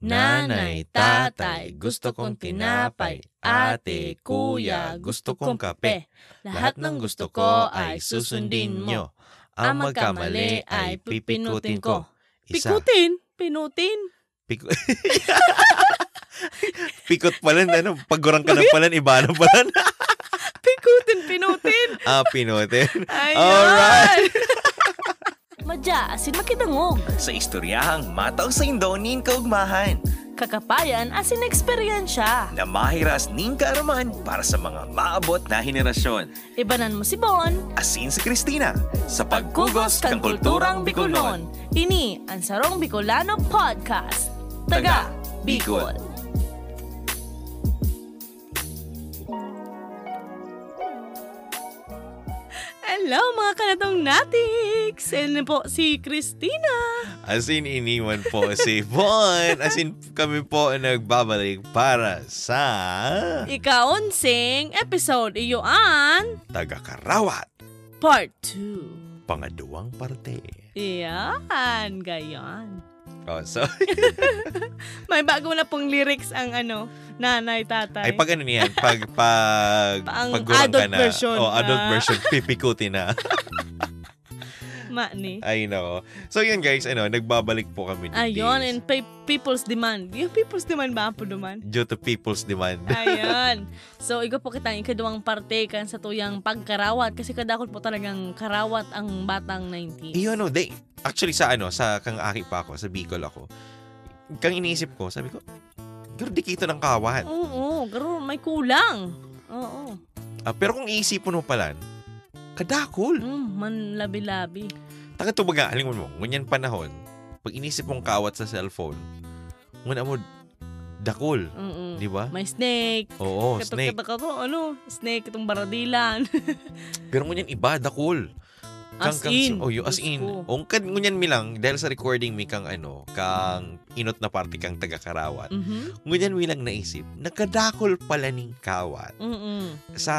Nanay, tatay, gusto kong tinapay. Ate, kuya, gusto kong kape. Lahat ng gusto ko ay susundin nyo. Ang magkamali ay pipinutin ko. Isa. Pikutin, pinutin. Piku- Pikot pala, ano, pagurang ka ng pala, iba na pala. Pikutin, pinutin. ah, pinutin. Ayun. Alright. Madya, asin makitangog. Sa istoryahang mataw sa indonin kaugmahan Kakapayan, asin eksperyensya. na mahiras ning kaaraman para sa mga maabot na henerasyon. Ibanan mo si Bon. Asin si Christina sa Pagkugos kang kulturang Bicolnon. Ini ang Sarong Bicolano Podcast. Taga Bicol. Hello mga kanatong natiks! Ano po si Christina. As in, iniwan po si Bon. As in, kami po nagbabalik para sa Ikaonsing episode iyo an Taga-Karawat. part 2. Pangaduang parte. Yan, gayon. Oh, so, May bago na pong lyrics ang ano, nanay, tatay. ay pag ano niyan, pag, pag, paggurang adult ka na. version Oh, adult na. version, pipikutin na. Mani. Ay, nako. So, yun guys, ano, nagbabalik po kami Ayun, and pay people's demand. Yung people's demand ba po duman? Due to people's demand. Ayun. So, igo po kitang ikaduwang parte kan sa tuyang pagkarawat kasi kadakot po talagang karawat ang batang 90s. Iyon, no, they, actually sa ano, sa kang aki pa ako, sa Bicol ako, kang iniisip ko, sabi ko, garo di kito ng kawan. Oo, garo may kulang. Oo. Ah, pero kung iisipin mo pala, kadakol. Mm, man labi-labi. Taka to baga, aling mo, ngunyan panahon, pag inisip mong kawat sa cellphone, nguna mo, dakol. Di ba? May snake. Oo, Katok- snake. katok- katok, ano, snake itong baradilan. Pero ngunyan iba, dakol. As in. oh, yung as in. ko. O, kad ngunyan mi lang, dahil sa recording mi kang ano, kang inot na party kang taga-karawat. Mhm. Ngunyan mi lang naisip, nakadakol pala ning kawat Mm-mm. sa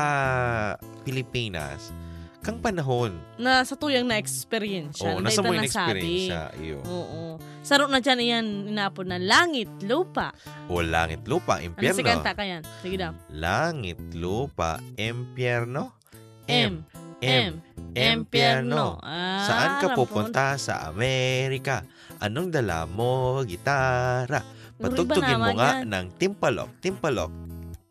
Pilipinas kang panahon. Na sa tuyang na experience siya. Oo, na nasa mo yung experience siya. Oo. Saro na dyan iyan inapon na langit, lupa. O langit, lupa, Ano si impyerno. kanta ka yan? Sige daw. Langit, lupa, impyerno. M. M. M. Impyerno. Ah, Saan ka rampon. pupunta sa Amerika? Anong dala mo? Gitara. Ano Patugtugin mo nga yan? ng timpalok. Timpalok.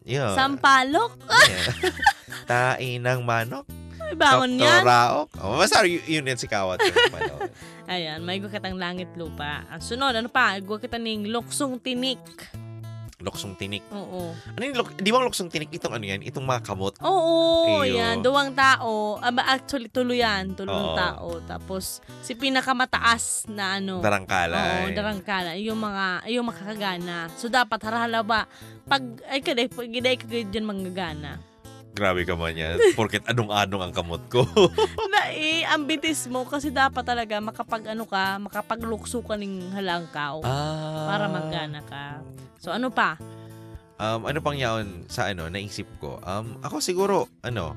Yun. Sampalok? Yeah. Tain ng manok. Ay, bangon Dr. yan. Raok. Oh, basta yun yan si Kawat. Ayan, may gukatang langit, lupa. Ang sunod, ano pa? Gukatang ning luksong tinik. Luksong tinik. Oo. Ano yung, luk- di ba ang luksong tinik? Itong ano yan? Itong mga kamot. Oo, Iyo. yan. Duwang tao. Aba, actually, tuluyan. Tulong Oo. tao. Tapos, si pinakamataas na ano. Darangkala. Oo, darangkala. Yung mga, yung makakagana. So, dapat harahala ba? Pag, ay kaday, pag giday ka dyan manggagana. Grabe ka man yan. Porket anong-anong ang kamot ko. na eh, ang bitis mo kasi dapat talaga makapag ano ka, makapaglukso ka ng halangkaw ah. para maggana ka. So, ano pa? Um, ano pang yaon sa ano, naisip ko? Um, ako siguro, ano,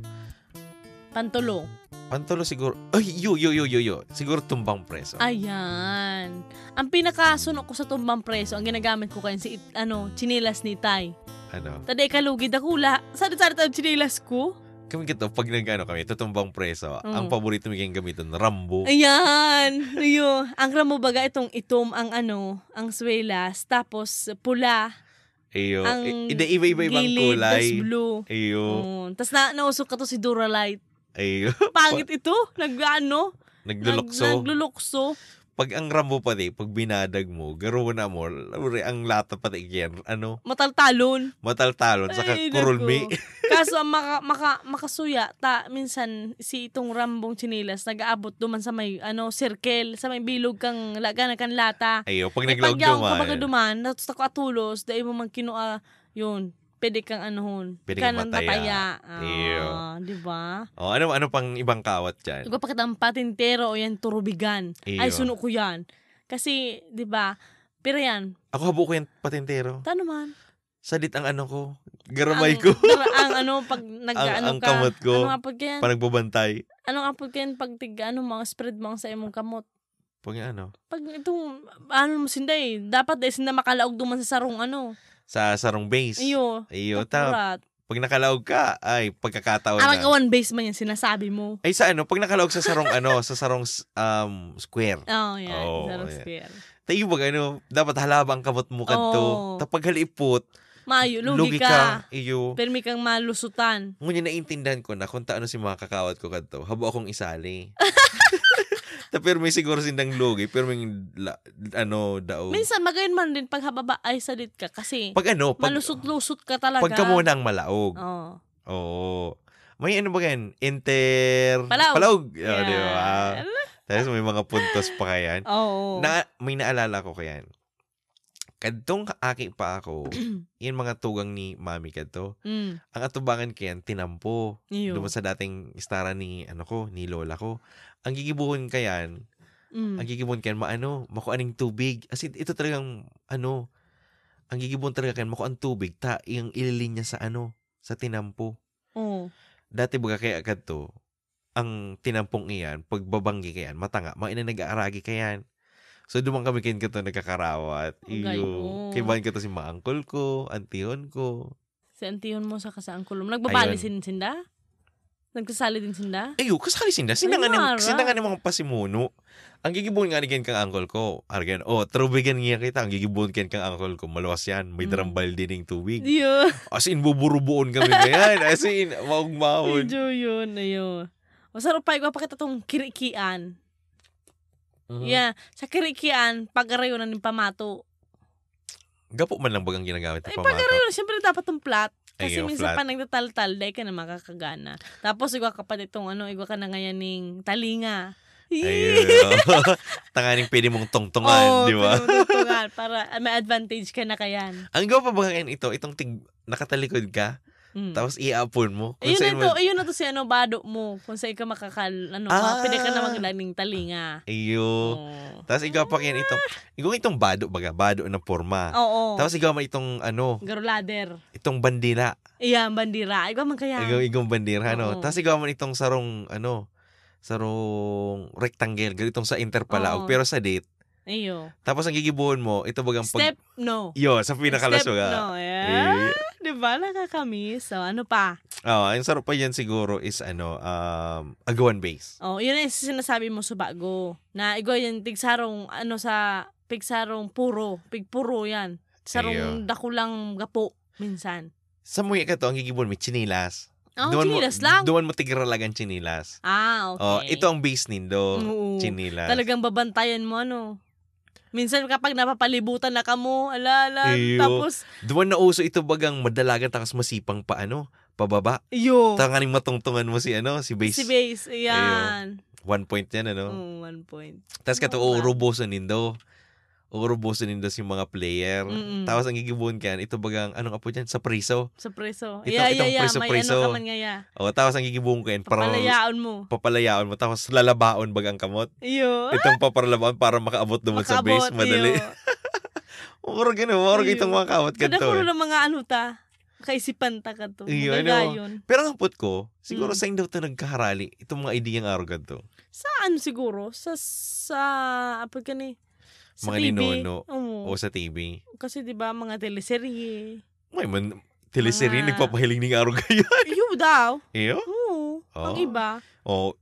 Pantulo. pantulo siguro, ay, yo, yo, yo, yo, yo. Siguro tumbang preso. Ayan. Ang pinakasunok ko sa tumbang preso, ang ginagamit ko kayo si, ano, chinilas ni Tay. Ano? Taday kalugid akula. Saan-saan ang chinilas ko? Kami kito, pag nag-ano kami, tutumbang preso, Mm. ang paborito mo kayong gamiton, Rambo. Ayan. Ayo. Ang ramo baga itong itom ang ano, ang swelas. Tapos pula. Ayo. ang Hindi, iba-iba-ibang Gilid, kulay. tas blue. Ayo. Oh. Tapos na, nausok ka to si Duralight. Ayo. Pangit ito. Nag, ano? Naglulukso. Nag, naglulukso. Pag ang Rambo pa di, pag binadag mo, garo na mo, uri, ang lata pa di, yan, ano, Mataltalon. mataltalon, saka Ay, kurulmi. Kaso ang maka, maka, makasuya, ta, minsan si itong rambong chinilas, nag-aabot duman sa may, ano, circle, sa may bilog kang laga kan lata. Ayo, pag Eh, naglog duman, baga duman, natos ako atulos, dahil mo man kinua, yun, pwede kang anuhon. Pwede ka kang nang mataya. Ah. Di ba? oh, ano, ano pang ibang kawat dyan? Ikaw pakita ang patintero o yan turubigan. Ay, Iyo. suno ko yan. Kasi, di ba, pero yan, Ako habo ko yung patintero. ta naman. Salit ang ano ko, garamay ang, ko, ang ano, pag nag Ang- ano ang ka, kamot ko. Ano nga pag yan? panagbabantay. ano nga pag yan, pag tig, ano, mga spread mo sa imong kamot. Pag ano, Pag itong, ano mo sinda eh, dapat eh, sinda makalaog duman sa sarong ano. sa sarong base. Iyo. Iyo, ta, Tapurat. Pag nakalaog ka, ay, pagkakataon na. Aragawan base man yan, sinasabi mo. Ay, sa ano, pag nakalaog sa sarong ano, sa sarong um, square. Oh, yan. Oo, sarong yan. square. Tayo bag ano, dapat halabang kamot mo kadto. Oo. Tapag halipot, Mayo, lugi, lugi ka. ka. Iyo. Pero may kang malusutan. Ngunit naintindihan ko na kung taano si mga kakawat ko kadto. Habo akong isali. Ta pero may siguro sindang lugi, pero may la, ano daw. Minsan, magayon man din pag hababa ay salit ka kasi Pag ano, pag, malusot-lusot ka talaga. pagka mo nang malaog. Oo. Oo. May ano ba yan? Inter... Palaog. Palaog. Oh, Yan. di ba? Tapos may mga puntos pa kayan. Oo. Na, may naalala ko kayan. Kadtong aki pa ako, yan mga tugang ni mami kadto. mm. Ang atubangan kayan, tinampo. Iyo. Duman sa dating istara ni, ano ko, ni lola ko. Ang gigibuhon kayan, Mm. ang gigibuhon kayan, maano, makuaning tubig. As in, ito talagang, ano, ang gigibuhon talaga kayan, makuan tubig, ta, yung ililinya sa ano, sa tinampo. Oo. dati baga kaya agad to, ang tinampong iyan, pagbabanggi kayan, matanga, mga ina nag-aaragi kayan. So, dumang kami kayo to nagkakarawat. Iyo. Kaibahan ko to si mga uncle ko, antihon ko. Si antihon mo sa kasaang kulong. Nagbabali sin sinda? Nagkasali din sinda? Ayo, kasali sinda. Sinda nga mara. sinda nga ni mga pasimuno. Ang gigibuhin nga ni Ken kang uncle ko. Argan, oh, trubigan niya kita. Ang gigibuhin Ken kang uncle ko. Maluwas yan. May Mm. darambal din ng tubig. Iyo. As in, buburubuon kami ngayon. As in, maugmahon. Medyo yun. Ayo. Masarap pa. Ikaw pa kita tong kirikian. Mhm. Yeah. Sa kirikian, pag-arayo na ng pamato. Gapo man lang bagang ginagamit Eh, ng pamato. arayo na, siyempre dapat tong flat. Kasi Ayaw, minsan flat. pa nagtatal-tal, dahil ka na makakagana. Tapos, igwa ka pa ditong, ano, igwa ka na ngayon ng talinga. Ayun. Tanganing pwede mong tongtongan, Oo, di ba? pinutulungan para may advantage ka na kayan. Ang gawa pa ba ngayon ito, itong tig, nakatalikod ka, Mm. tapos i-upon mo. Kung Ayun na to, ayun na to si ano, bado mo. Kung saan ka makakal, ano, Ah. pwede ka na maglaning talinga. Iyo. Oo. Tapos ikaw pa kayan itong, ikaw itong bado baga, bado na forma. Oo. Tapos ikaw man itong, ano, Garulader. itong bandila. Iyan, bandira. Ikaw man kaya. Ikaw, ikaw bandira, ano. Oo. Tapos ikaw man itong sarong, ano, sarong rectangle, ganitong sa interpalaog, Oo. pero sa date. Iyo. Tapos ang gigibuhon mo, ito bagang pag... Step, no. Yo, sa pinakalas Step, baga. no. Yeah. Eh, Di ba? Nakakamiss. So, ano pa? Oh, ang sarap pa yan siguro is ano, um, agawan base. Oh, yun ang sinasabi mo sa bago. Na ikaw yan, tigsarong, ano sa, pigsarong puro. Pigpuro yan. Sarong Ayo. dakulang gapo. Minsan. Sa muya ka to, ang gigibon may chinilas. Oh, mo- chinilas lang. Duwan mo tigralagan chinilas. Ah, okay. Oh, ito ang base nindo, Oo. chinilas. Talagang babantayan mo, ano. Minsan kapag napapalibutan na ka mo, ala, ala, Iyo. tapos, Duwan na uso ito bagang madalagan tapos masipang pa ano, pababa. iyo. Tanganing matungtungan mo si ano, si base. Si base, ayan. One point yan ano. Oh, one point. Tapos kato Oo, uruboso nindo. Uruboso nindo si mga player. Mm-mm. Tapos ang gigibon kan, ito bagang anong apo dyan? Sa priso. Sa preso. Ito- yeah, itong yeah, yeah. preso, May preso. ano ka man nga, yeah. O, tapos ang gigibon kan, para Papalayaon mo. papalayaon mo. Tapos lalabaon bagang kamot. Iyo. Itong paparalabaon para makaabot doon sa base. Madali. Mura gano'n. Iyo. itong mga kawat ka Kada to. ko eh. ng mga ano ta. Kaisipan ta ka to. Iyo, ano. Pero ang put ko, siguro Mm. sa daw to nagkaharali. Itong mga ideyang araw ganito. Sa ano siguro? Sa, sa, apa ka ni? Sa Mga TV. ninuno. Oo. O sa TV. Kasi di ba mga teleserye. May man, teleserye, Mga- nagpapahiling ng araw kayo. Iyo daw. Iyo? Oo. Ang Oh. iba. O,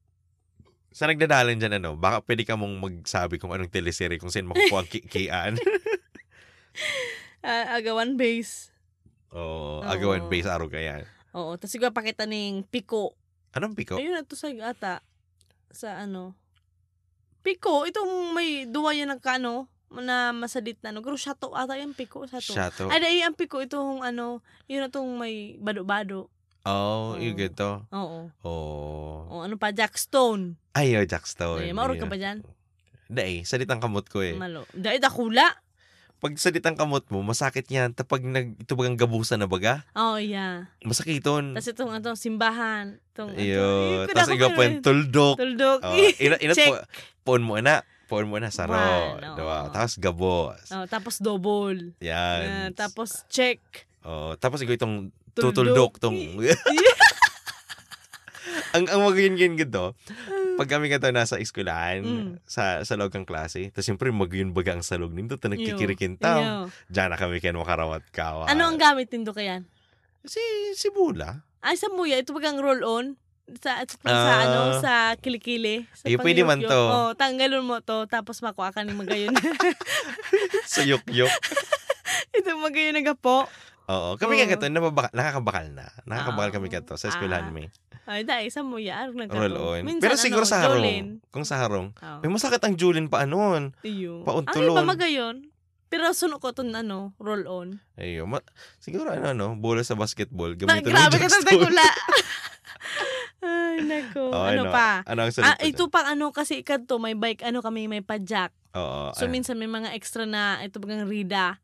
sa nagdadalan dyan, ano, baka pwede ka mong magsabi kung anong teleserye, kung saan makukuha ang ki- kian. Ah, agawan base. Oo. agawan base araw kaya. Oo. Tapos siguro pakita ning piko. Anong piko? Ayun na to sa ata. Sa ano. Piko. Itong may duwa yan ng kano na masadit na. No? Pero shato ata yung piko. Shato. Shato. Ay, dahil ang piko itong ano, yun na tong may bado-bado. Oh, yung Oo. ganito. Oo. Oh. O ano pa, Jackstone. Ay, oh, Jackstone. Ay, maurog ka ba dyan? Dahil, salitang kamot ko eh. Malo. Dahil dakula. Pag salitang kamot mo, masakit yan. Tapag nag, ito bagang gabusan na baga, Oh, yeah. masakiton. Tapos itong ano, simbahan. Itong, Iyo. ito, Tapos eh, ikaw pinaka- yung tuldok. Tuldok. Oh, ina, ina, Check. po, puon mo na. Puon mo na, saro. One, Diba? oo. Tapos gabos. Oh, tapos double. Yan. Ah, tapos check. oh, tapos ikaw itong Tuldok. tutuldok. Tong... ang ang magayon gito, pag kami ka to nasa eskwelahan, Mm. sa, sa loob ng klase, tapos siyempre magyun baga ang salog nito, ta Iyo. nagkikirikintaw. Iyo. Diyan na kami kayo makarawat kawa. Ano ang gamit nindo kayan? Si, si Bula. Ay, sa muya, ito bagang roll-on. Sa, sa, sa Ah. ano, sa kilikili. Sa Ay, pwede man to. Oh, tanggalon mo to, tapos makuha ka ni magayon. Sa yok-yok. ito magayon na gapo. Oo. Kami Oo. ka to, nababaka, nakakabakal na. Nakakabakal Ah. kami ka to sa eskwelahan Ah. may. Ay, dahil sa muya, arog na gapo. Roll on. Minsan, Pero siguro ano, sa harong. Jolene. Kung sa harong. Oh. May masakit ang Julin pa anon. Iyo. pauntulon. Ang iba magayon. Pero suno ko itong ano, roll-on. Ayun. Ma- siguro ano, no? Bola sa basketball. Na, Gamitin grabe ka Jackstone. tagula. Ay, nako. Oo, ano pa? Ano ang Ah, ito pang ano kasi ikadto may bike ano kami may padjak. Oo. So ah. minsan may mga extra na ito bagang rida.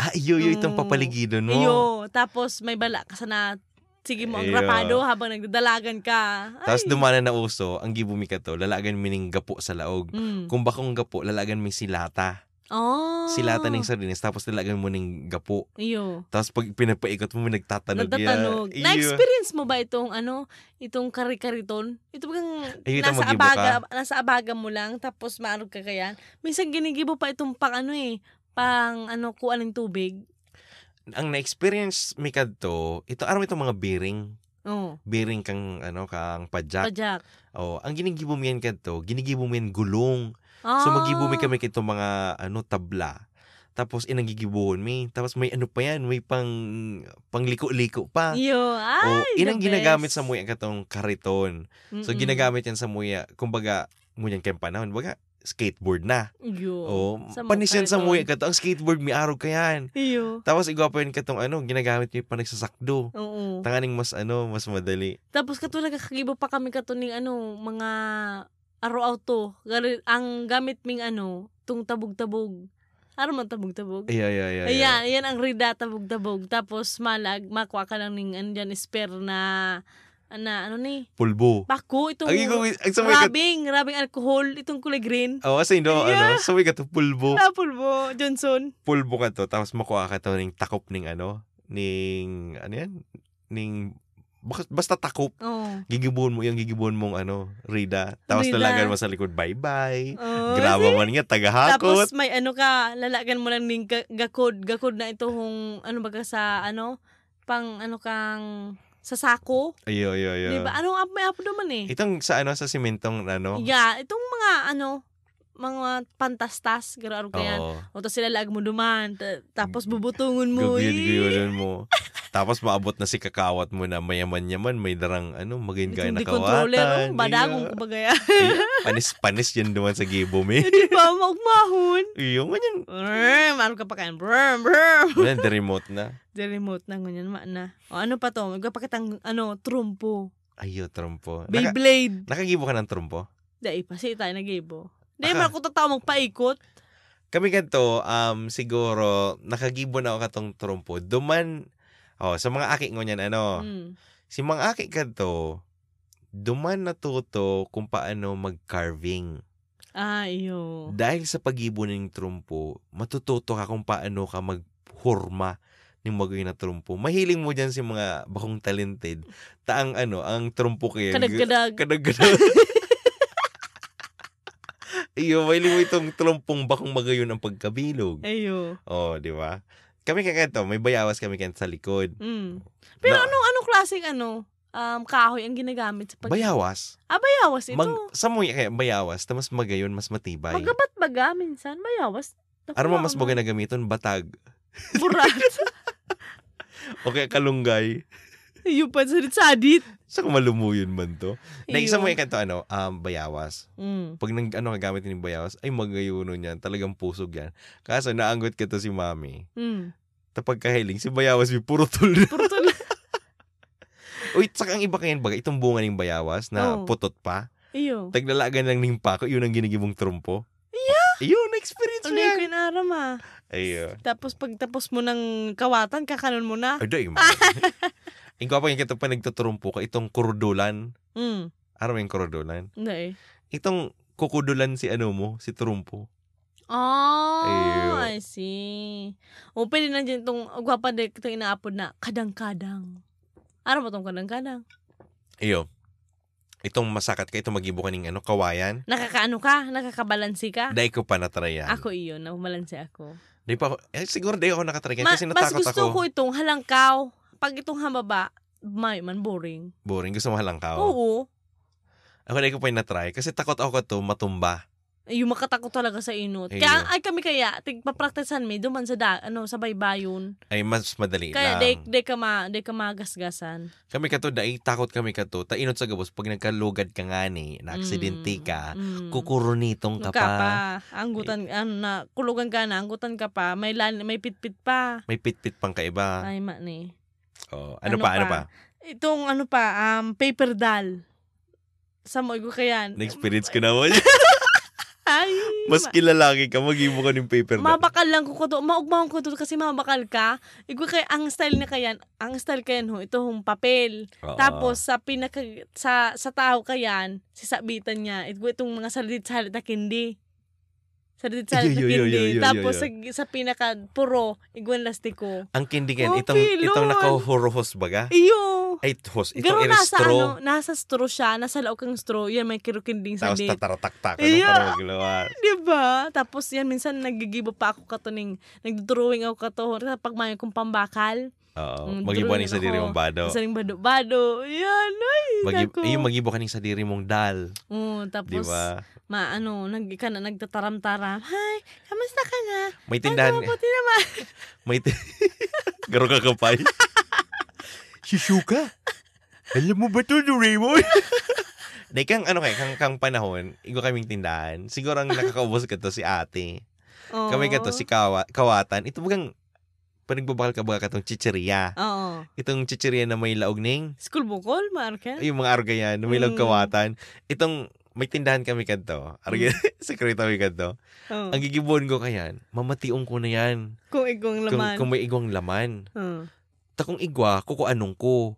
Ah, iyo, iyo, itong Oo. papaligidon mo. Iyo, tapos may bala ka sana sige mo ang Iyo. rapado habang nagdadalagan ka. Tapos Ay. dumana na uso, ang gibumi ka to, lalagan mining gapo sa laog. Mm. Kung bakong gapo, lalagan mi silata. Oh. Silata ng sardinas, tapos lalagan mo ning gapo. Iyo. Tapos pag pinapaikot mo, may nagtatanog Nagtatanog. yan. Na-experience mo ba itong ano, itong kari-kariton? Ito bagang Ay, nasa abaga, nasa abaga mo lang tapos maarog ka kayan. Minsan ginigibo pa itong pang ano eh, pang ano kuan ng tubig. Ang na-experience mi kadto, ito aram ito mga bearing. Oh, Bearing kang ano kang padjak. pajak. Oh, ang ginigibo yan kadto, ginigibo yan gulong. Ah. So magibumi kami kito mga ano tabla. Tapos inangigibuhon mi. Tapos may ano pa yan, may pang pangliko-liko pa. Iyo, ay, o, the inang ginagamit sa muya katong kariton. So ginagamit yan sa muya, kumbaga, ngunyan kayong panahon, baga, skateboard na. Iyo. O, Sa panis yan sa kariton. muya kato. Ang skateboard, may arog ka yan. Iyo. Tapos igwapo yun katong ano, ginagamit nyo pa nagsasakdo. Oo. Tanganing mas ano, mas madali. Tapos kato nagkakagibo pa kami kato ning ano, mga araw auto. Gari- Ang gamit ming ano, tung tabog-tabog. Ano man tabog-tabog? Ay, ay. ay. Ayan, ayan ang rida tabog-tabog. Tapos malag, makuha ka lang ning andyan spare na, na ano ni, Pulbo. bako, itong Ang ikaw, ang samay ka, rabing, rabing alcohol, itong kulay green. oh, kasi no, Yeah. ano, samay ka to, pulbo. Apple mo, Johnson. pulbo ka to, tapos makuha ka to ning takop ning ano, ning, ano yan, ning, basta, takop. Oh. Gigibuhon mo yung gigibuhon mong ano, Rida. Tapos Rida. lalagan mo sa likod, bye-bye. oh Graba man nga, tagahakot. Tapos may ano ka, lalagan mo lang ning ga- gakod, gakod na ito hong ano baga sa ano, pang ano kang sa sako. Ayo, ayo, ayo. Di ba? Anong ap- may apo naman eh. Itong sa ano, sa simentong ano. Yeah, itong mga ano, mga pantastas, garo ka yan. Oo. O tapos sila lag mo duman, ta- tapos bubutungon mo. Guguyod-guyodon mo. Tapos maabot na si kakawat mo na mayaman-yaman, may darang ano, maging gaya na Hindi controller, kawatan. oh, badagong Iya. kumbaga. Panis-panis yan duman sa gibo mi. Di ba? Maugmahon. Iyo, ganyan. Brrm, ano ka pa kayan? Brrm, brrm. The remote na. The remote na ganyan, ma na. O ano pa to? Magpapakitang, ano, trumpo. Ayo, trompo. Naka, Beyblade. nakagibo ka ng trompo? Dahil pa, sige tayo nag-ibo. Dahil man ako tatawa magpaikot. Kami ganito, um, siguro, nakagibo na ako katong trompo. Duman, oh, sa mga aki ngunyan, ano, Mm. si mga aki kanto, duman natuto kung paano mag-carving. Ah, iyo. Dahil sa pagibo ng trompo, matututo ka kung paano ka maghurma ng magayon na trompo. Mahiling mo dyan si mga bakong talented. Taang ano, ang trompo kaya. Kadag-kadag. Kadag-kadag. Iyo, mahiling mo itong trompong bakong magayon ang pagkabilog. Ayo. Oh, di ba? Kami kakanto, may bayawas kami kan sa likod. Mm. Pero Na- anong anong klaseng ano, um, kahoy ang ginagamit sa pag... Bayawas. Ah, bayawas ito. Mag, sa mo kaya bayawas, ta mas magayon, mas matibay. Magabat baga minsan, bayawas. Ano mo mas baga na gamiton? Batag. Burat. O kaya kalunggay. Iyo pa sadit-sadit. Sa kumalumuyon man to. Na isa mo Iyo. kanto, ano, um, bayawas. Mm. Pag nang, ano, gagamit ng bayawas, ay magayuno niyan. Talagang pusog yan. Kaso, naanggot ka to si mami. Mm. Tapag kahiling, si bayawas, may puro tul. Purtol. Uy, saka ang iba kayan baga, itong bunga ng bayawas na Oo. putot pa. Iyo. Taglalagan lang ng pako, yun ang ginigibong trumpo. Yun, na-experience mo Ano yung yan. kinaram ah. Ayun. Tapos pag tapos mo ng kawatan, kakanon mo na. Ay, day, pa yung pa nagtuturumpo ka, itong kurdulan. Mm. Ano yung kurdulan? Hindi eh. Itong kukudulan si ano mo, si turumpo. Oh, Ayo. I see. O, pwede na dyan itong, gwapa din itong inaapod na kadang-kadang. Ano ba itong kadang-kadang? Iyo. Itong masakat ka, itong magibo ka ng ano, kawayan. Nakakaano ka? Nakakabalansi ka? Dahil ko pa natry yan. Ako iyon, nabalansi ako. Di pa ako, eh, siguro di ako nakatry yan kasi mas natakot gusto ako. ko itong halangkaw. Pag itong hamaba, may man boring. Boring. Gusto mo halangkaw. Oo. Ako di ko pa yung natry kasi takot ako to matumba. Yung makatakot talaga sa inot. Ayun. Kaya ay kami kaya tigpapraktisan mi duman sa da, ano sa baybayon. Ay, mas madali Kaya lang. de, de ka ma de ka magasgasan. Kami kato, dahil takot kami kato. Tainot sa gabos, pag nagkalugad ka nga ni, na-aksidente ka, Mm. kukurunitong ka ka pa. pa. Anggutan ano na kulugan ka na, anggutan ka pa. May lan, may pitpit pa. May pitpit pang kaiba. Ay ma ni. Oh, ano, ano pa, ano pa? pa? Itong ano pa, um, paper doll. Sa mo ko kayan. Na-experience ko naman. Ay. Mas ma- kilalaki ka, mag-ibo ka ng paper na. Mabakal lang ko ko to. Maugmahon ko to kasi mabakal ka. Igo kay ang style na kayan, ang style kayan ho, ito hong papel. Oo. Tapos sa pinaka sa sa tao kayan, sisabitan niya. Ito itong mga salit-salit na kindi. Salit-salit na Yo, yo, yo, kindi. yo, yo, Tapos yo. sa, sa pinaka puro, igwan lastiko. Ang kindigan, Oh, itong, pilon. itong nakahuruhos baga? Iyo. Ay, hos. Itong Garo nasa straw. ano, nasa straw siya, nasa loob kang straw. Yan may kirukinding Tapos salit. tatarataktak. Ano para maglawas? Diba? Tapos yan, minsan nagigibo pa ako kato ning, nagdrawing ako kato. Pag may kong pambakal. Oo. Mm, Mag-ibo diri ako. mong bado. Sa ning bado-bado. Yan, ay, Mag- yung mag-ibo ka diri mong dal. Oo, tapos, Di ba? ma, ano, nag, ka na, nagtataram-taram. Hi, kamusta ka na? May tindahan. Ano, mabuti naman. May t- Garo ka kapay. si Shuka. Alam mo ba to, Doraemon? Dahil kang ano kay kang, kang panahon, igo kaming tindahan. Siguro ang nakakaubos ka to si ate. Oo. Kami ka to si Kawa, Kawatan. Ito bagang panagbabakal ka ba katong chicheria. Oo. Itong chicheria na may laog ning, School bukol, Marka? ay, yung mga arga yan, na may laog Mm. kawatan. Itong, may tindahan kami kanto. Arga, sekreto kami kanto. Oo. Ang gigibon ko kayan, mamationg ko na yan. Kung Kung, laman. kung may igwang laman. Oo. takong igwa, kuko anong ko.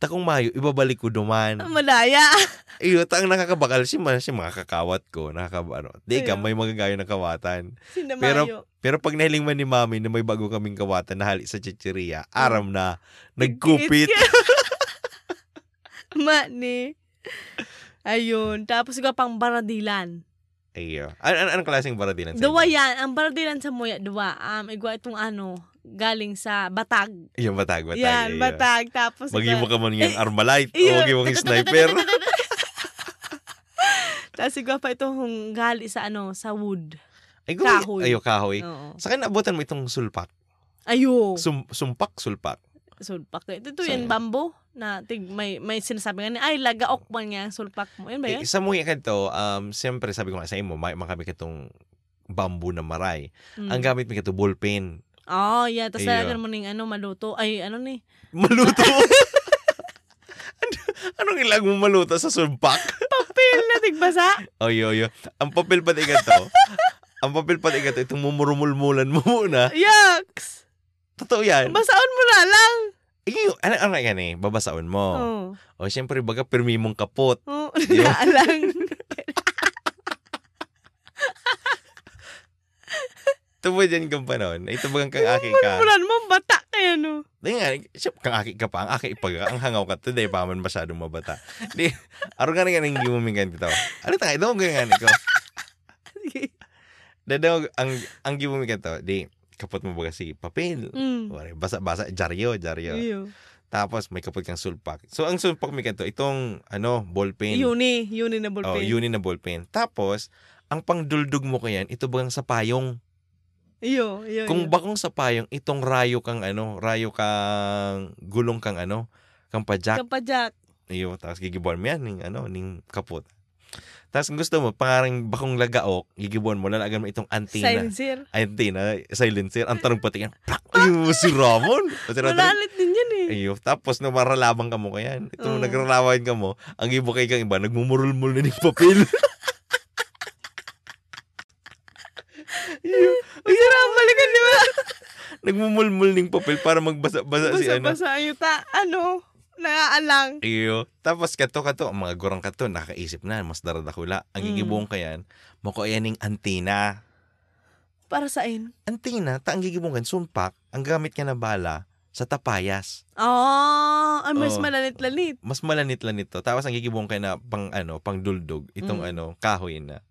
Takong mayo, ibabalik ko duman. Ah, Malaya. Iyo, ang nakakabakal, si man, si mga kakawat ko, nakakabano. Di ka, may magagayo ng kawatan. Sinamayo. Pero- Pero pag nahiling man ni mami na may bago kaming kawatan na hali sa chicheria, aram na, nagkupit. Mani. Ayun. Tapos ikaw pang baradilan. Iyo. An an anong klaseng baradilan Duwa yan. Ang baradilan sa muya, duwa. Um, igwa itong ano, galing sa Batag. Yung batag, batag. yan, iyo. Batag. Tapos Mag-ibo ka man yung Armalite o mag-ibo kang sniper. Tapos igwa pa itong gali sa ano, sa wood. Ay, go, Kahoy. Ayo, kahoy. Oo. Sa akin, abutan mo itong sulpak. Ayo. Sum, sumpak, sulpak. sulpak. Ito, ito Sa- yan, bamboo. Na, tig, may, may sinasabi nga ni, ay, lagaok man nga ang sulpak mo. Yan ba Eh, yan? sa mga kanto, um, siyempre sabi ko nga sa imo, may makami katong bamboo na maray. Mm. Ang gamit mo kato ballpen. Oh, yeah. Tapos Iyo. lalagyan mo ning ano, maluto. Ay, ano ni? Maluto. ano, anong ilang mo maluto sa sumpak? Papel na tigbasa. Oy, oy, oy. Ang papel pati ganito. ang papel pati ganito, itong mumurumulmulan mo muna. Yucks! Totoo yan. Basaon mo na lang. Iyo, ano, ano yan eh, babasaon mo. Oh. O, siyempre, baga, pirmi mong kapot. Oh, na lang. Dyan kang panon? Ito ba kang aki ka? Mulan mo, bata kaya no. Di nga, siya, kang aki ka pa, ang aki ipaga, ang hangaw ka, today pa man masyadong mabata. Di, aro nga nga nang gimumingan dito. Ano tayo, ito nga nga ko. Dadaw, ang, ang gimumingan to, di, kapot mo baga si papel. Mm. Basa-basa, jaryo, jaryo. Iyo. Tapos may kapot kang sulpak. So ang sulpak mi kanto, itong ano, ballpen. Uni, uni na Oh, ballpen. uni na ballpen. Tapos, ang pangduldog mo kayan, ito bagang sa payong. Iyo, iyo. Kung iyo. bakong sa payong, itong rayo kang ano, rayo kang gulong kang ano, kang pajak. Kapajak. Iyo, tapos gigibuan mo yan, ning, ano, ning kapot. Tapos kung gusto mo, pangarang bakong lagaok, gigibuan mo, lalagan mo itong antina. Silencer. Antina, silencer. Ang tanong pati yan! Ay, si Ramon! Si Malalit din yan eh. Ayo, tapos na maralabang ka mo kayan. Ito, Oo. nagralawan ka mo, ang ibo kay kang iba, nagmumurul-mul na ng papel. Iyo, Masarap balikan, di ba? nagmumulmul ng papel para magbasa-basa si ano. Basa-basa yung ta, ano, naaalang. Iyo. Tapos kato kato, ang mga gurang kato, nakaisip na, mas daradakula. Ang Mm. gigibong kayan, mako yan ng antina. Para saan? Antina, ta ang gigibong kan, sumpak, ang gamit ka na bala, sa tapayas. Oh, ay, mas Oo. malanit-lanit. Mas malanit-lanit to. Tapos ang gigibong kay na pang ano, pang duldog. Itong Mm. ano, kahoy na.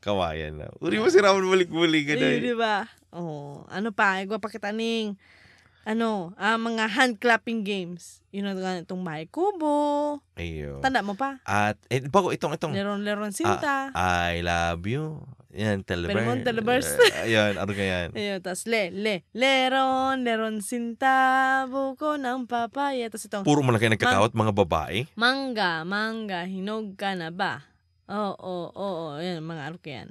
Kawayan na. Uri mo si Ramon balik-balik ka na. di ba? Oh, ano pa, igwa pa kita ning ano, ah, mga hand clapping games. Yun ang itong bahay kubo. Ayo. Tanda mo pa? At, eh, bago itong, itong, Leron-leron sinta. I love you. Yan, televerse. Mo, televerse. Ayan, ano ka yan? Ayun, tas le, le, leron, leron sinta, buko ng papaya. Tas itong, Puro kayo nagkakawat, mga babae. mangga, mangga, hinog ka na ba? Oo, oo, oo, yan, mga ka yan.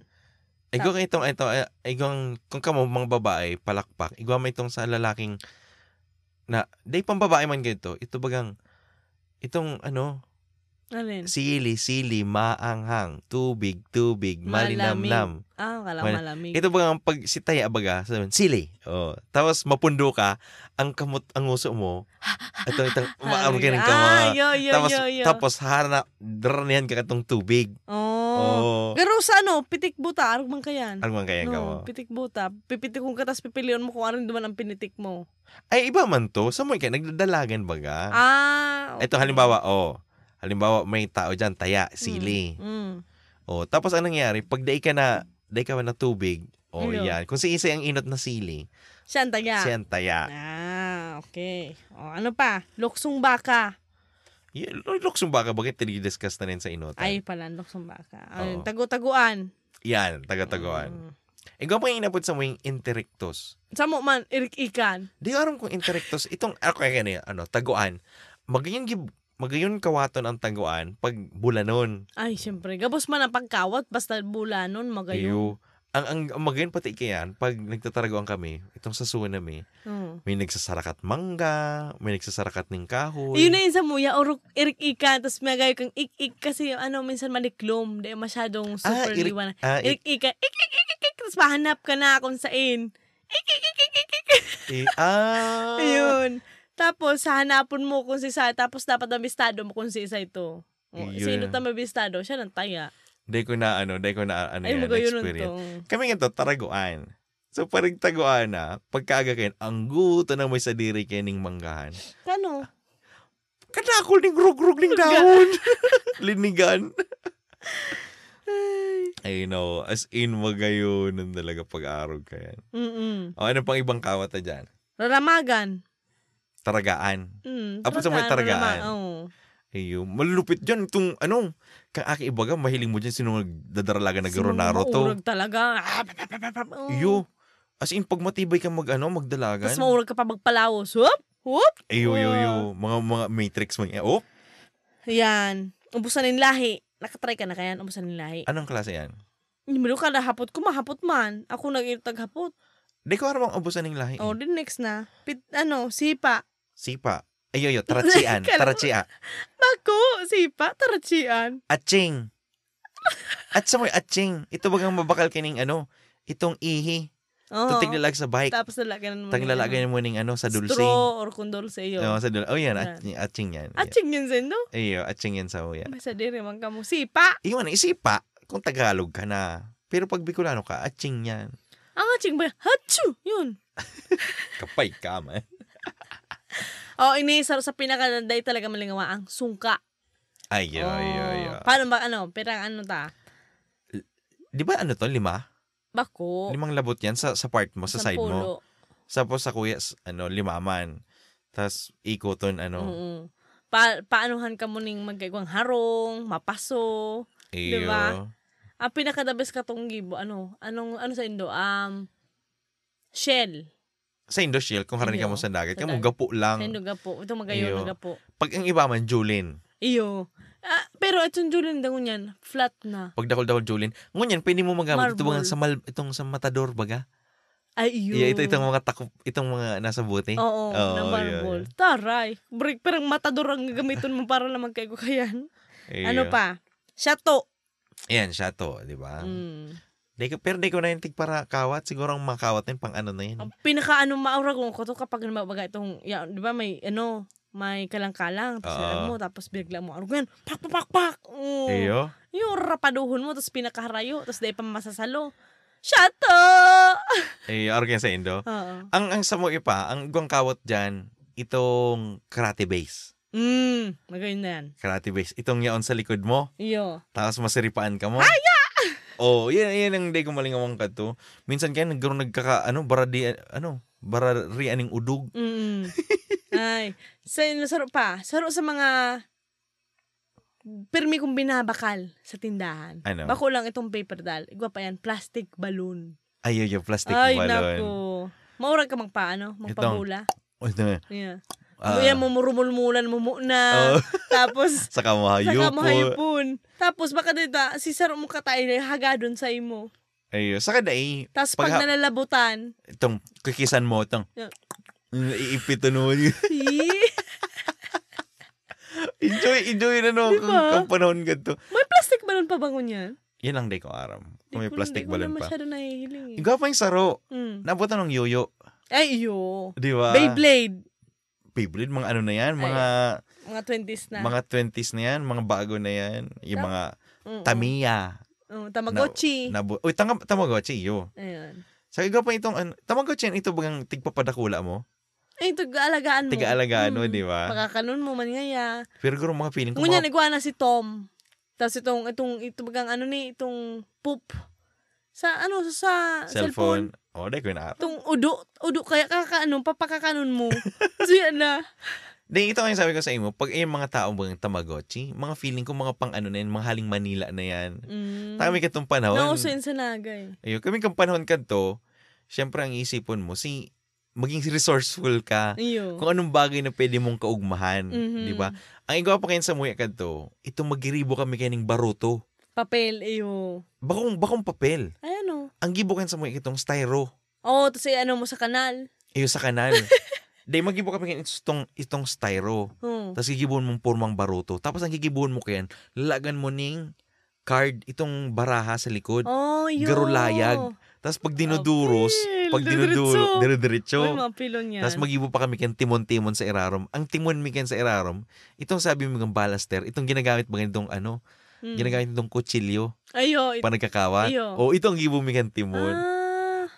Ikaw nga itong, ito, eh, ikaw, kung kamo mga babae, palakpak, ikaw mo itong sa lalaking, na, day pang babae man ganito, ito bagang, itong, ano, Alin? sili, sili, maanghang, tubig, tubig, malinamnam. Ah, kala Mal- malamig. Ito bagang pag si Taya baga, sabihin, sili. Oh. Tapos mapundo ka, ang kamot, ang uso mo, ito, ito, maamag ka ng kama. Ah, yo, yo, tapos, yo, yo. tapos harap, dranihan ka katong tubig. oh. Oh. Pero sa ano, pitik buta, arog man kayan. Ano man kaya ka mo? No, pitik buta. Pipitik kong ka, tapos pipilian mo kung anong duman ang pinitik mo. Ay, iba man to. Sa mo ka, nagdadalagan baga. Ah, okay. Ito halimbawa, oh. Halimbawa, may tao dyan, taya, sili. Mm. Oh, tapos anong nangyari? Pag day ka na, day ka na tubig, oh, Ano? yan. Kung si isa ang inot na sili, Siya ang taga. siya ang taya. Ah, okay. O, ano pa? Luksong baka. Yeah, luksong baka, bakit tinidiscuss na rin sa inot? Ay, pala, luksong baka. Ayun, Oo. tagu-taguan. Yan, taga-taguan. Mm. Ikaw pa yung inapod sa mga interictus. Sa mo man, irik-ikan. Di ko alam kung interictus, itong, ako kaya ano, ano, taguan. Magayon, gib, magayon kawaton ang taguan pag bulanon. Ay, syempre. Gabos man ang pagkawat, basta bulanon, magayon. Iyo. Ang, ang, ang magayon pati kayan, pag nagtataragoan kami, itong sa Sunami, Mm. may nagsasarakat mangga, may nagsasarakat ng kahoy. Yun na yun sa muya, orok, irik-ikan, tapos may gayo kang ik-ik, kasi ano, minsan maliklom, di masyadong super irik- liwanag. Ah, ik, Irik-ikan, ik-ik-ik-ik, tapos mahanap ka na kung saan. Ik-ik-ik-ik-ik. eh, ah. Ayun. Tapos, hanapon mo kung si isa, tapos dapat mabistado mo kung si isa ito. O, Yun. sino ta mabistado? Siya ng taya. Di ko na, ano, di ko na, ano Ay, yan, experience. Kami nga to, taraguan. So, parang taguan na, pagkaaga kayo, ang guto na may sadiri kayo ning manggahan. Kano? Kadakol ning rug-rug ning dahon. Linigan. I know. As in, magayon nun talaga pag-arog ka yan. Mm-mm. O, ano pang ibang kawat na dyan? Raramagan. Taragaan. Mm, Apo sa may taragaan. Oo. Ayun. Malulupit dyan. Itong, ano, kang aki ibaga, mahiling mo dyan sino nagdadaralaga na Sino Ronaro to. maurag talaga. Oo. Iyo. As in, pag matibay ka mag, ano, magdalagan. Tapos maurag ka pa magpalawos. Whoop! Whoop! Ayo, yo, yo. Wow. Mga, mga matrix mo. yan. Oh, Yan. Ubusan ng lahi. Nakatry ka na kaya? Ubusan ng lahi. anong klase yan? Hindi mo ka hapot ko, mahapot man. Ako nag-irtag hapot. Di ko aram ang abusan ng lahi. Oh, din next na. Pit, ano, sipa. Sipa. Ayo, yo. Taratsian. Kala- Taratsia. Bako, sipa, tarachian. Atsing. At sa may atsing. Ito bagang mabakal kining ano, itong ihi. Oo. Ito tiglalag sa bike. Tapos lalagyan mo. Taglalagay mo ning ano sa dulce. Straw or kung dulce yun. Oo, sa dulce. Oh, yan. Yan. Atsing, atsing yan. Aching yun sendo. Ayo, atsing yan sa uya. Basta di rin man ka mo. Sipa. Iwan, isipa. Kung Tagalog ka na. Pero pag Bicolano ka, atsing yan. Ang aching ba? Hachu! Yun. Kapay ka, man. Oh, ini sa, sa pinakalanday talaga malingawa ang sungka. Ayo, oh. ayo, ayo. Paano ba, ano, pirang ano ta? Di ba ano to, lima? Bako. Limang labot yan sa, sa part mo, sa side mo. Sampulo. Tapos sa kuya, ano, limaman. Tapos ikoton, ano. Oo. Pa paanuhan ka mo ning magkaigwang harong, mapaso. Iyo. Diba? Ang pinaka the best katong gibo, ano, anong, ano sa Indo? Um, shell. Sa Indo Shield, kung haranin ka mo Iyo. sa dagat, kamo gapo lang. Sa gapo. Ito magayon Iyo. na gapo. Pag ang iba man, Julin. Iyo. Ah, pero itong Julian dangon yan, flat na. Pag dakol-dakol Julin. Ngunyan, pwede mo magamit ito mga sa mal, itong sa matador baga. Ay, iyo. Yeah, ito itong mga takop, itong mga nasa buti. Oo, Oo, na marble. Taray. Break, parang matador ang gagamitin mo para naman kay ko kayan. Iyo. Ano pa? Shato. Ayan, siya to, di ba? Mm. Di pero di ko na yung tig para kawat. Siguro ang mga kawat na pang ano na yun. Ang pinaka ano maura ko ko to kapag mabaga itong, ya, di ba may ano, may kalang-kalang, tapos alam mo, tapos bigla mo, arugan, pak, pak, pak, pak. Oo. Iyo. Yung rapaduhon mo, tapos pinakaharayo, tapos dahil pa masasalo. Shato! Iyo, argan sa Indo. Oo. Ang ang sa mo ipa, ang guwang kawat dyan, itong karate base. Mm, magayon na yan. Karate base. Itong yaon sa likod mo. Iyo. Tapos masiripaan ka mo. Ay, Oh, yan, yan ang di ko malingawang ka to. Minsan kaya nagkaroon nagkaka, ano, baradi, ano, barari aning udog. Mm. Ay. Sa saro pa. Saro sa mga pirmi kong binabakal sa tindahan. Ano? Bako lang itong paper doll. Igwa pa yan, plastic balloon. Ayaw yung plastic Ay, balloon. naku. Maurag ka magpaano, magpabula. Oh, ito. Yeah. Ah, Kuya mo murumulmulan mo muna. Oh. Tapos, saka mo saka hayop mo po. hayupon. Tapos, baka dito, si saro mo katay na hagadon sa imo. Ayun. Saka dai, Tapos, Pag pag, nalalabutan, itong kikisan mo, itong, Yeah. iipito no. "Yee." enjoy, enjoy na no. Diba? Kung, kung panahon ka to. may plastic balon pa bangon yan? Yan lang di ko aram. Kung may Di ko- plastic di ko na pa. masyado nahihiling eh. Ikaw pa yung saro. Mm. Nabutan ng yoyo. Ay, iyo. Di ba? Beyblade. Beyblade, mga ano na yan, mga Mga 20s na. mga 20s na yan, mga bago na yan. Yung Tam- mga Mm-mm. Tamiya. Oh, Tamagotchi. Nabu Uy, tanga, Tamagotchi, iyo. Ayun. Sa ikaw pa itong, ano, Tamagotchi yan, ito bagang tigpapadakula mo? Ay, ito, alagaan mo. Tiga-alagaan mo, Mm. di ba? Pagkakanon mo man ngaya. Pero guro mga feeling ko, Ngunyan, mga, iguana si Tom. Tapos itong, itong, ito bagang ano ni, itong poop. Sa, ano, sa cellphone. cellphone. Oh, dahil ko na Itong udo, udo, kaya kakakanon, papakakanon mo. so yan na. Di, ito yung sabi ko sa imo, pag yung mga tao bagang Tamagotchi, mga feeling ko mga pang ano na yan, mga haling Manila na yan. Mm. Kami katong panahon. Nauso yun sa nagay. Ayun, kami kang panahon ka to, syempre ang isipon mo, si maging resourceful ka. Iyo. Kung anong bagay na pwede mong kaugmahan, Mhm. di ba? Ang igawa pa kayo sa muya ka to, ito magiribo kami kaning baruto. Papel, iyo. Bakong, bakong papel. Ay, ano? Ang gibo kan sa muya itong styro. Oo, oh, tapos ano mo sa kanal. Ayun sa kanal. Di, magibo kami itong, itong styro. Hmm. Tapos gigibuon mong pormang baruto. Tapos ang gigibuon mo kayan, lalagan mo ning card, itong baraha sa likod. Oh, yun. Garulayag. Tapos pag dinuduros, Apil, pag dinuduro, diretso. dire-diretso. Uy, mga pilon yan. Tapos magibo pa kami kan timon-timon sa irarom. Ang timon mi kan sa irarom, itong sabi mo ng balaster, itong ginagamit ba itong ano, Hmm. ginagamit itong kutsilyo, Ayo. It- panagkakawat. Iyo. O itong gibo mi kan timon. ah.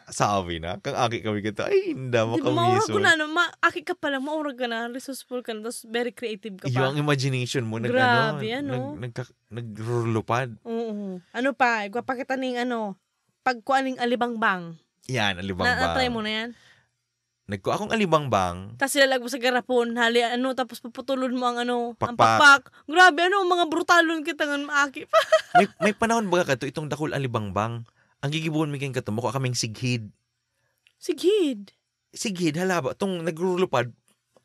Sabi na, kang aki kami kito, ay, hindi mo Di ba, maurag kamiso. ko na, no? Ma, aki ka pala, maurag ka na, resourceful ka na, tapos very creative ka pa. ang imagination mo, nag, Grabe, ano, ano? nag, nag, nagrulupad. Oo. Ano pa, igwapakita ning ano, pagkuaning alibangbang. Yan, alibang Na, na-try mo na yan? Nagko akong alibang bang. Tapos ilalag mo sa garapon, hali ano, tapos puputulon mo ang ano, ang Pakpak. pakpak. Grabe, ano, mga brutalon kita nga maaki pa. may, may panahon ba ka to, itong dakul alibang bang. Ang gigibuon mi kato, mukha kaming sighid. Sigid. Sighid, halaba, itong nagrulupad,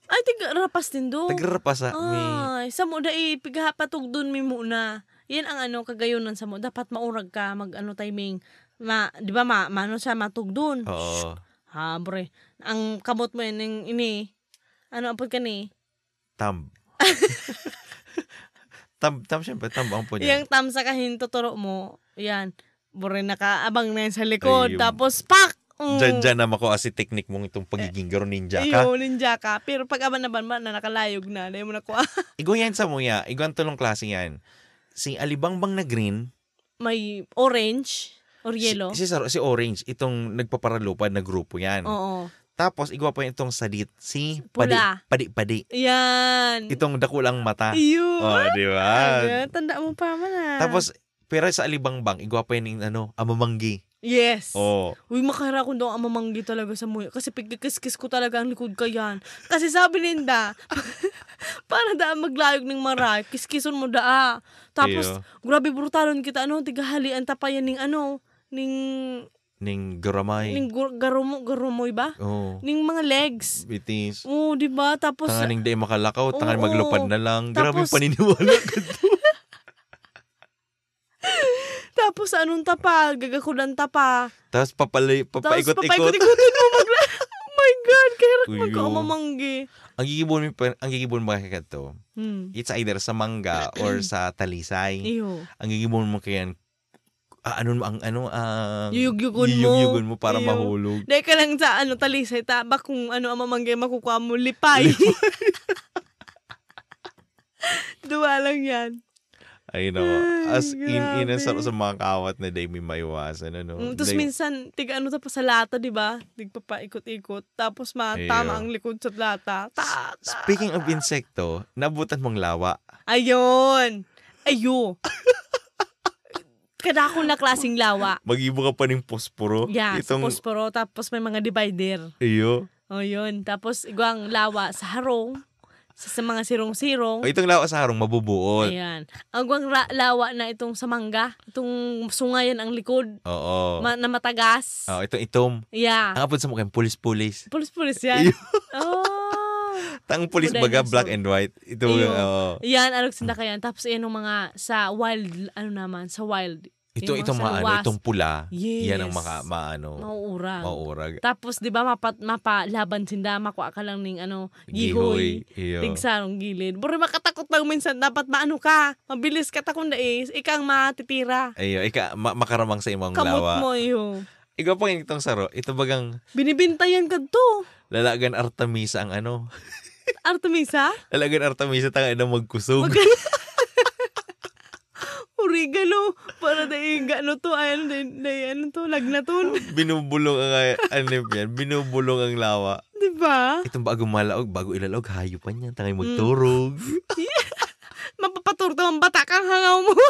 Ay, tiga, rapas din do. tagrapa sa mi. Ay, sa mo dai pigahapatog dun mi muna. Yan ang ano kagayonan sa mo. Dapat maurag ka mag ano timing. Ma, di ba ma, mano siya matugdon. Oo. Ha, bre. Ang kamot mo yan, yung ini. Ano apod ka ni? Tam. tam, tam, syempre, tam ang po niya. tam sa kahin tuturo mo. Yan. Bure nakaabang na yan sa likod. Ayun. Tapos pak! Mm. Diyan, diyan na makuha si technique mong itong pagiging garo ninja ka. Iyo, ninja ka. Pero pag aban na ban na nakalayog na, dahil mo na kuha. Igo yan sa muya. Igo ang tulong klase yan. Si Alibangbang na green, May orange or yellow. si, si, si Orange, itong nagpaparalupad na grupo yan. Oo. Tapos, igawa pa itong sadit, si Pula. Padi, Padi, Padi. Yan. Itong dakulang mata. Iyo. Oh, di ba? Ay, tanda mo pa man ah. Tapos, pero sa Alibangbang, igawa pa yun yung ano, amamanggi. yes. Oh. Uy, makahira ko daw ang mamanggi talaga sa muya. Kasi pigkikis-kis ko talaga ang likod ka yan. Kasi sabi ninda, para daan maglayog ng maray, kiskison mo daa. Tapos, Iyo. grabe brutalon kita, ano, tigahalian tapayan ning ano, ning, Ning garamay. ning gur- garumo, garumoy ba? Oh. Ning mga legs. Bitis. Oo, di ba? Tapos, Tanganing di makalakaw, Oo. maglupad na lang. Grabe Tapos- paniniwala ka. tapos anong tapa, gagakulan tapa. Tapos papalay, Tapos papaikot-ikot. papaikot-ikotin mo magla. oh my God, kaya magkakamamanggi. ang gigibon mo, ang gigibon mo kaya to, Hmm. it's either sa mangga or sa talisay. Iyo. Ang gigibon mo kaya, ah, ano ang ano ang Yuyug-yugon mo. yuyug-yugon mo para Iyo. mahulog. Dahil ka lang sa ano, talisay, taba kung ano ang mamanggi makukuha mo, lipay. Duwa lang yan. Ay, nako. As in, in, sa, sa mga kawat na day may maiwasan, ano. Mm, Tapos minsan, tiga ano ta pa sa lata, di ba? Pa ikot-ikot. Tapos matama ang likod sa lata. Ta, ta. Speaking of insekto, nabutan mong lawa. Ayun. Ayo. Kada akong na klaseng lawa. Mag-ibo ka pa ng posporo. Yeah, Itong, posporo. Tapos may mga divider. iyo. O yun. Tapos igwang lawa sa harong. Sa, sa mga sirong-sirong. O, itong lawa sa harong, mabubuot. Ayan. Ang gwang ra- lawa na itong sa mangga. Itong sungayan ang likod. Oo. Ma- na matagas. Oh, itong itom. Yeah. Ang apod sa mukha, pulis-pulis. Pulis-pulis yan. oh. Tang pulis baga, black and white. Ito, oo. Yan, arog sinakayan. Tapos yan ang mga sa wild, ano naman, sa wild. Ito, Yung itong ano, salawas. itong pula. Yes. Yan ang maka, maano, Mauurag. maurag. Tapos, di ba, mapa, mapalaban sinda, makuha ka lang ng ano, gihoy. Iyo. Tigsarong gilid. Buri makatakot lang minsan, dapat maano ka, mabilis ka takong dais, ikang matitira. Iyo, ika, ma- makaramang sa imong Kamot lawa. mo iyo. Ikaw pa itong saro, ito bagang Binibintayan ka to. lalagan Artemisa ang ano. Artemisa? Lalagan Artemisa tanga na magkusog. Origano. Para dahil ano to, ay ano, dahil, dahil ano to, lagnaton. binubulong ang ano yan, binubulong ang lawa. Di ba? Itong bago malaog, bago ilalaog, hayo pa niya, tangay Mm. magturog. Mapapaturto ang bata kang hangaw mo.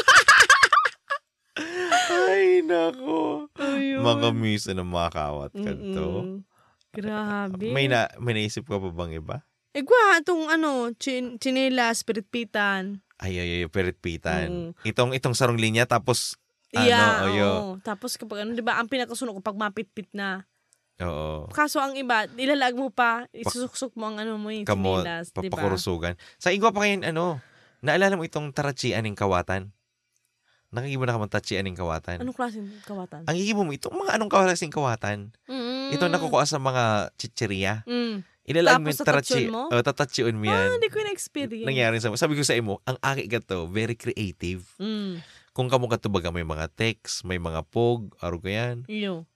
Ay, nako. Ayun. Mga misa ng mga kawat ka to. Grabe. May, na, may naisip ka pa bang iba? Eh, gwa, itong ano, chin, chinelas, piritpitan. Ay, ay, ay, peritpitan. Mm. Itong, itong sarong linya, tapos, Yeah, ano, oyo. oo. Tapos kapag ano, di ba, ang pinakasunod ko pag mapitpit na. Oo. Kaso ang iba, ilalag mo pa, isusuksok mo ang ano mo yung Kamot, chinelas, di ba? papakurusugan. Sa igwa pa kayo, ano, naalala mo itong tarachian ng kawatan? Nakikibo na ka tachian ng kawatan? Anong klaseng kawatan? Ang ikibo mo, itong mga anong klaseng kawatan? Mm. Ito nakukuha sa mga chicheria. Mm. Ilalag mo tatatsyun mo? Oh, tatatsyun mo yan. Ah, hindi ko na-experience. Nangyari sa Sabi ko sa imo, ang aki ka to, very creative. Mm. Kung kamo ka to baga may mga text, may mga pog, aro ko yan. Iyo.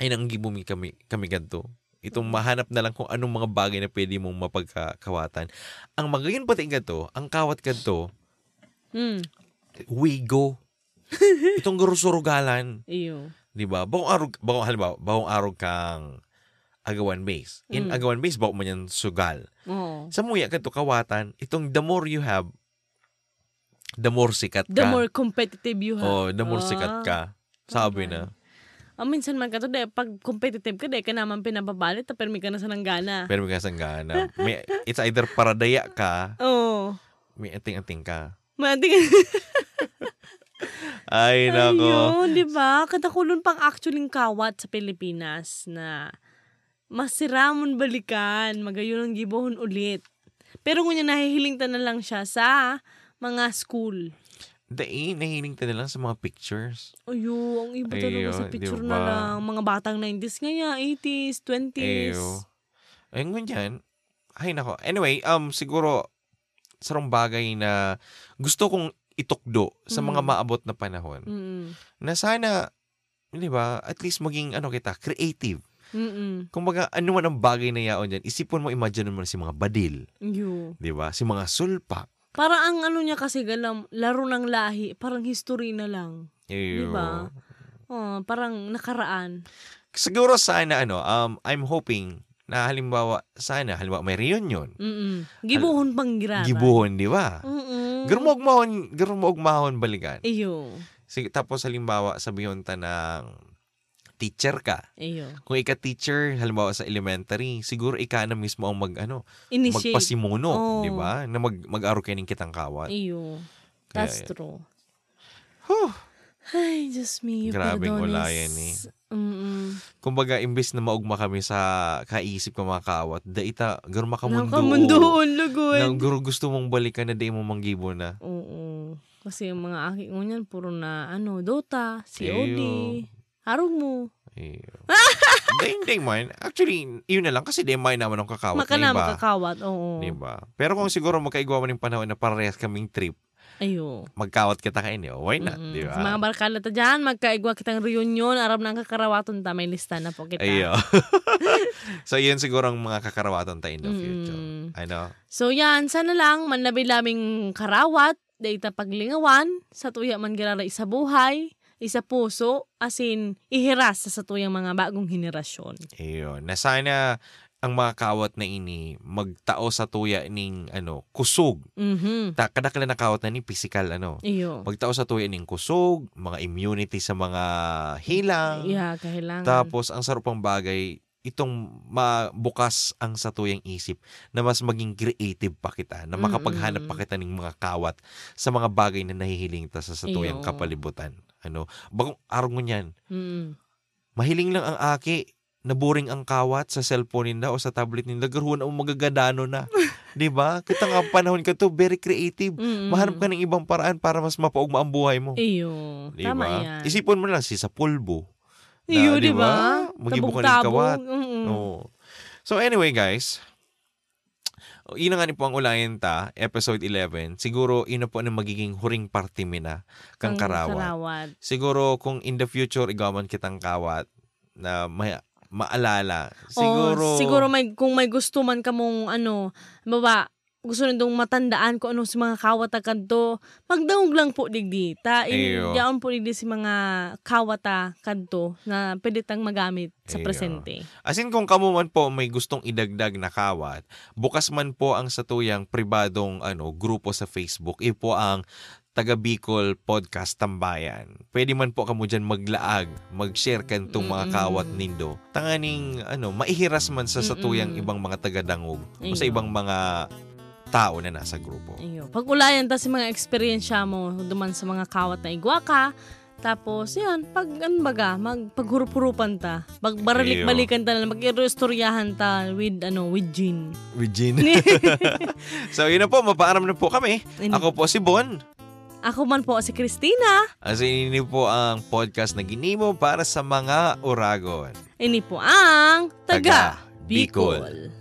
Ay nang gibumi kami, kami ganito. Itong mahanap na lang kung anong mga bagay na pwede mong mapagkakawatan. Ang magayon pati ganito, ang kawat ganito, Mm. wigo. Itong gurusurugalan, Iyo. di ba? Bawang arog, bawang halimbawa, bawang arog kang agawan base. In Mm. agawan base, bawang man yan sugal. Oo. Sa muya kanto kawatan, itong the more you have, the more sikat ka. The more competitive you have. Oh, the more Ah, sikat ka. Sabi okay. na. Ah, minsan man ka to, de, pag competitive ka, de, ka naman pinababalit, tapos may ka na sa nanggana. Pero may kasanggana. May, it's either paradaya ka, Oo. may ating-ating ka. Mating. Ay, nako. Ayun, di ba? Katakulon pang actually kawat sa Pilipinas na masiramon balikan, magayon ang gibohon ulit. Pero ngunya nahihiling ta na lang siya sa mga school. Dahil, nahiling ka na lang sa mga pictures. Ayo, ang iba talaga Ayo, sa picture ba? na lang. Mga batang 90s nga 80s, 20s. Eyo. Ay, ngunyan. Ay, nako. Anyway, um, siguro, sarong bagay na gusto kong itukdo sa mga Mm. maabot na panahon. Mm-mm. Na sana, di ba, at least maging, ano kita, creative. Mm-mm. Kung baga, ano man ang bagay na yaon dyan, isipon mo, imagine mo si mga badil. Yo. Di ba? Si mga sulpak. Parang ang ano niya kasi galam, laro ng lahi, parang history na lang. Eyo. ba? Oh, parang nakaraan. Siguro sana, ano, um, I'm hoping na halimbawa, sana, halimbawa may reunion. Mm-mm. Gibuhon pang girara. Gibuhon, di ba? Mm-mm. Garumog mahon, garumog mahon balikan. Iyo. Sige, tapos halimbawa, sabihin ta ng teacher ka. Iyo. Kung ika-teacher, halimbawa sa elementary, siguro ika na mismo ang mag, ano, Initiate. magpasimuno, Oo. di ba? Na mag, mag-aro kayo ng kitang kawat. Iyo. Kaya That's yan. true. Huh. Ay, just me. Grabing perdones. wala yan eh. Mm-mm. Kumbaga, imbes na maugma kami sa kaisip ka mga kawat, da ita, garo makamundo. Nakamundoon, lugod. Na guro gusto mong balikan na di mo manggibo na. Oo. Kasi yung mga aki ko niyan, puro na, ano, Dota, COD. Eyo. Harog mo. Iyo. Ding ding man. Actually, yun na lang kasi di may naman ang kakawat Maka na na iba. makakawat. Oo. Di ba? Pero kung siguro magkaigwa man yung panahon na parehas kaming trip, Ayo. magkawat kita kain, oh, why not? Mm-mm. Di Sa ba? mga barkada ta dyan, magkaigwa kitang reunion, arab ng kakarawaton ta, may lista na po kita. Ayo. so, yun siguro ang mga kakarawatan tayo in the future. Mm. Ano? So yan, sana lang manlabi-labing karawat data paglingawan, sa tuya man girara isa buhay, isa puso, as in, ihiras sa tuyang mga bagong henerasyon. Ayun. Na sana ang mga kawat na ini magtao sa tuya ning ano kusog Mhm. ta kada kala nakawat na ni physical ano Iyo. magtao sa tuya ning kusog mga immunity sa mga hilang Yeah, kahilangan. tapos ang sarap pang bagay itong mabukas ang sa tuyang isip na mas maging creative pa kita na Mm, makapaghanap pa kita ng mga kawat sa mga bagay na nahihiling ta sa sa tuyang Iyo. kapalibutan ano bagong araw mo niyan Mm. mahiling lang ang aki naburing ang kawat sa cellphone ninda o sa tablet ninda garuhan ang magagadano na. 'Di ba? Kita nga panahon ka to very creative. Mm-mm. Mahanap ka ng ibang paraan para mas mapaugma ang buhay mo. Iyo. 'Di Tama ba? yan. Isipon mo lang si sa pulbo. na, Iyo, di ba? Mag-ibo ka ng kawat. Mm-mm. Oo. So anyway guys, ina nga ni po ang ulayan ta, episode 11. Siguro ina po ang magiging huring party mina kang Ang karawat. karawat. Siguro kung in the future igawan kitang kawat na may maalala. Siguro Oh, siguro may kung may gusto man ka mong ano, baba, gusto nindong matandaan ko ano si mga kawata kadto, magdaog lang po digdita. Ayo. In, yaon po digdi si mga kawata kadto na pwede tang magamit sa Ayo. presente. As in kung kamo man po may gustong idagdag na kawat, bukas man po ang satuyang pribadong ano grupo sa Facebook. Ipo ang taga Bicol Podcast Tambayan. Pwede man po kamo dyan maglaag, mag-share kan tong mga kawat nindo. Tanganing ano, maihiras man sa satuyang Mm-mm. ibang mga taga-dangog o sa ibang mga tao na nasa grupo. Ayo. Pag ulayan ta si mga eksperyensya mo duman sa mga kawat na igwa ka, tapos yan, pag ano baga, magpaghurup-hurupan ta. Magbaralik-balikan ta na mag-istoryahan ta with ano, with Jean. With Jean. so yun na po, mapaaram na po kami. Ako po si Bon. Ako man po si Christina. As in, ini po ang podcast na ginimo para sa mga Uragon. Ini po ang Taga Taga Bicol. Bicol.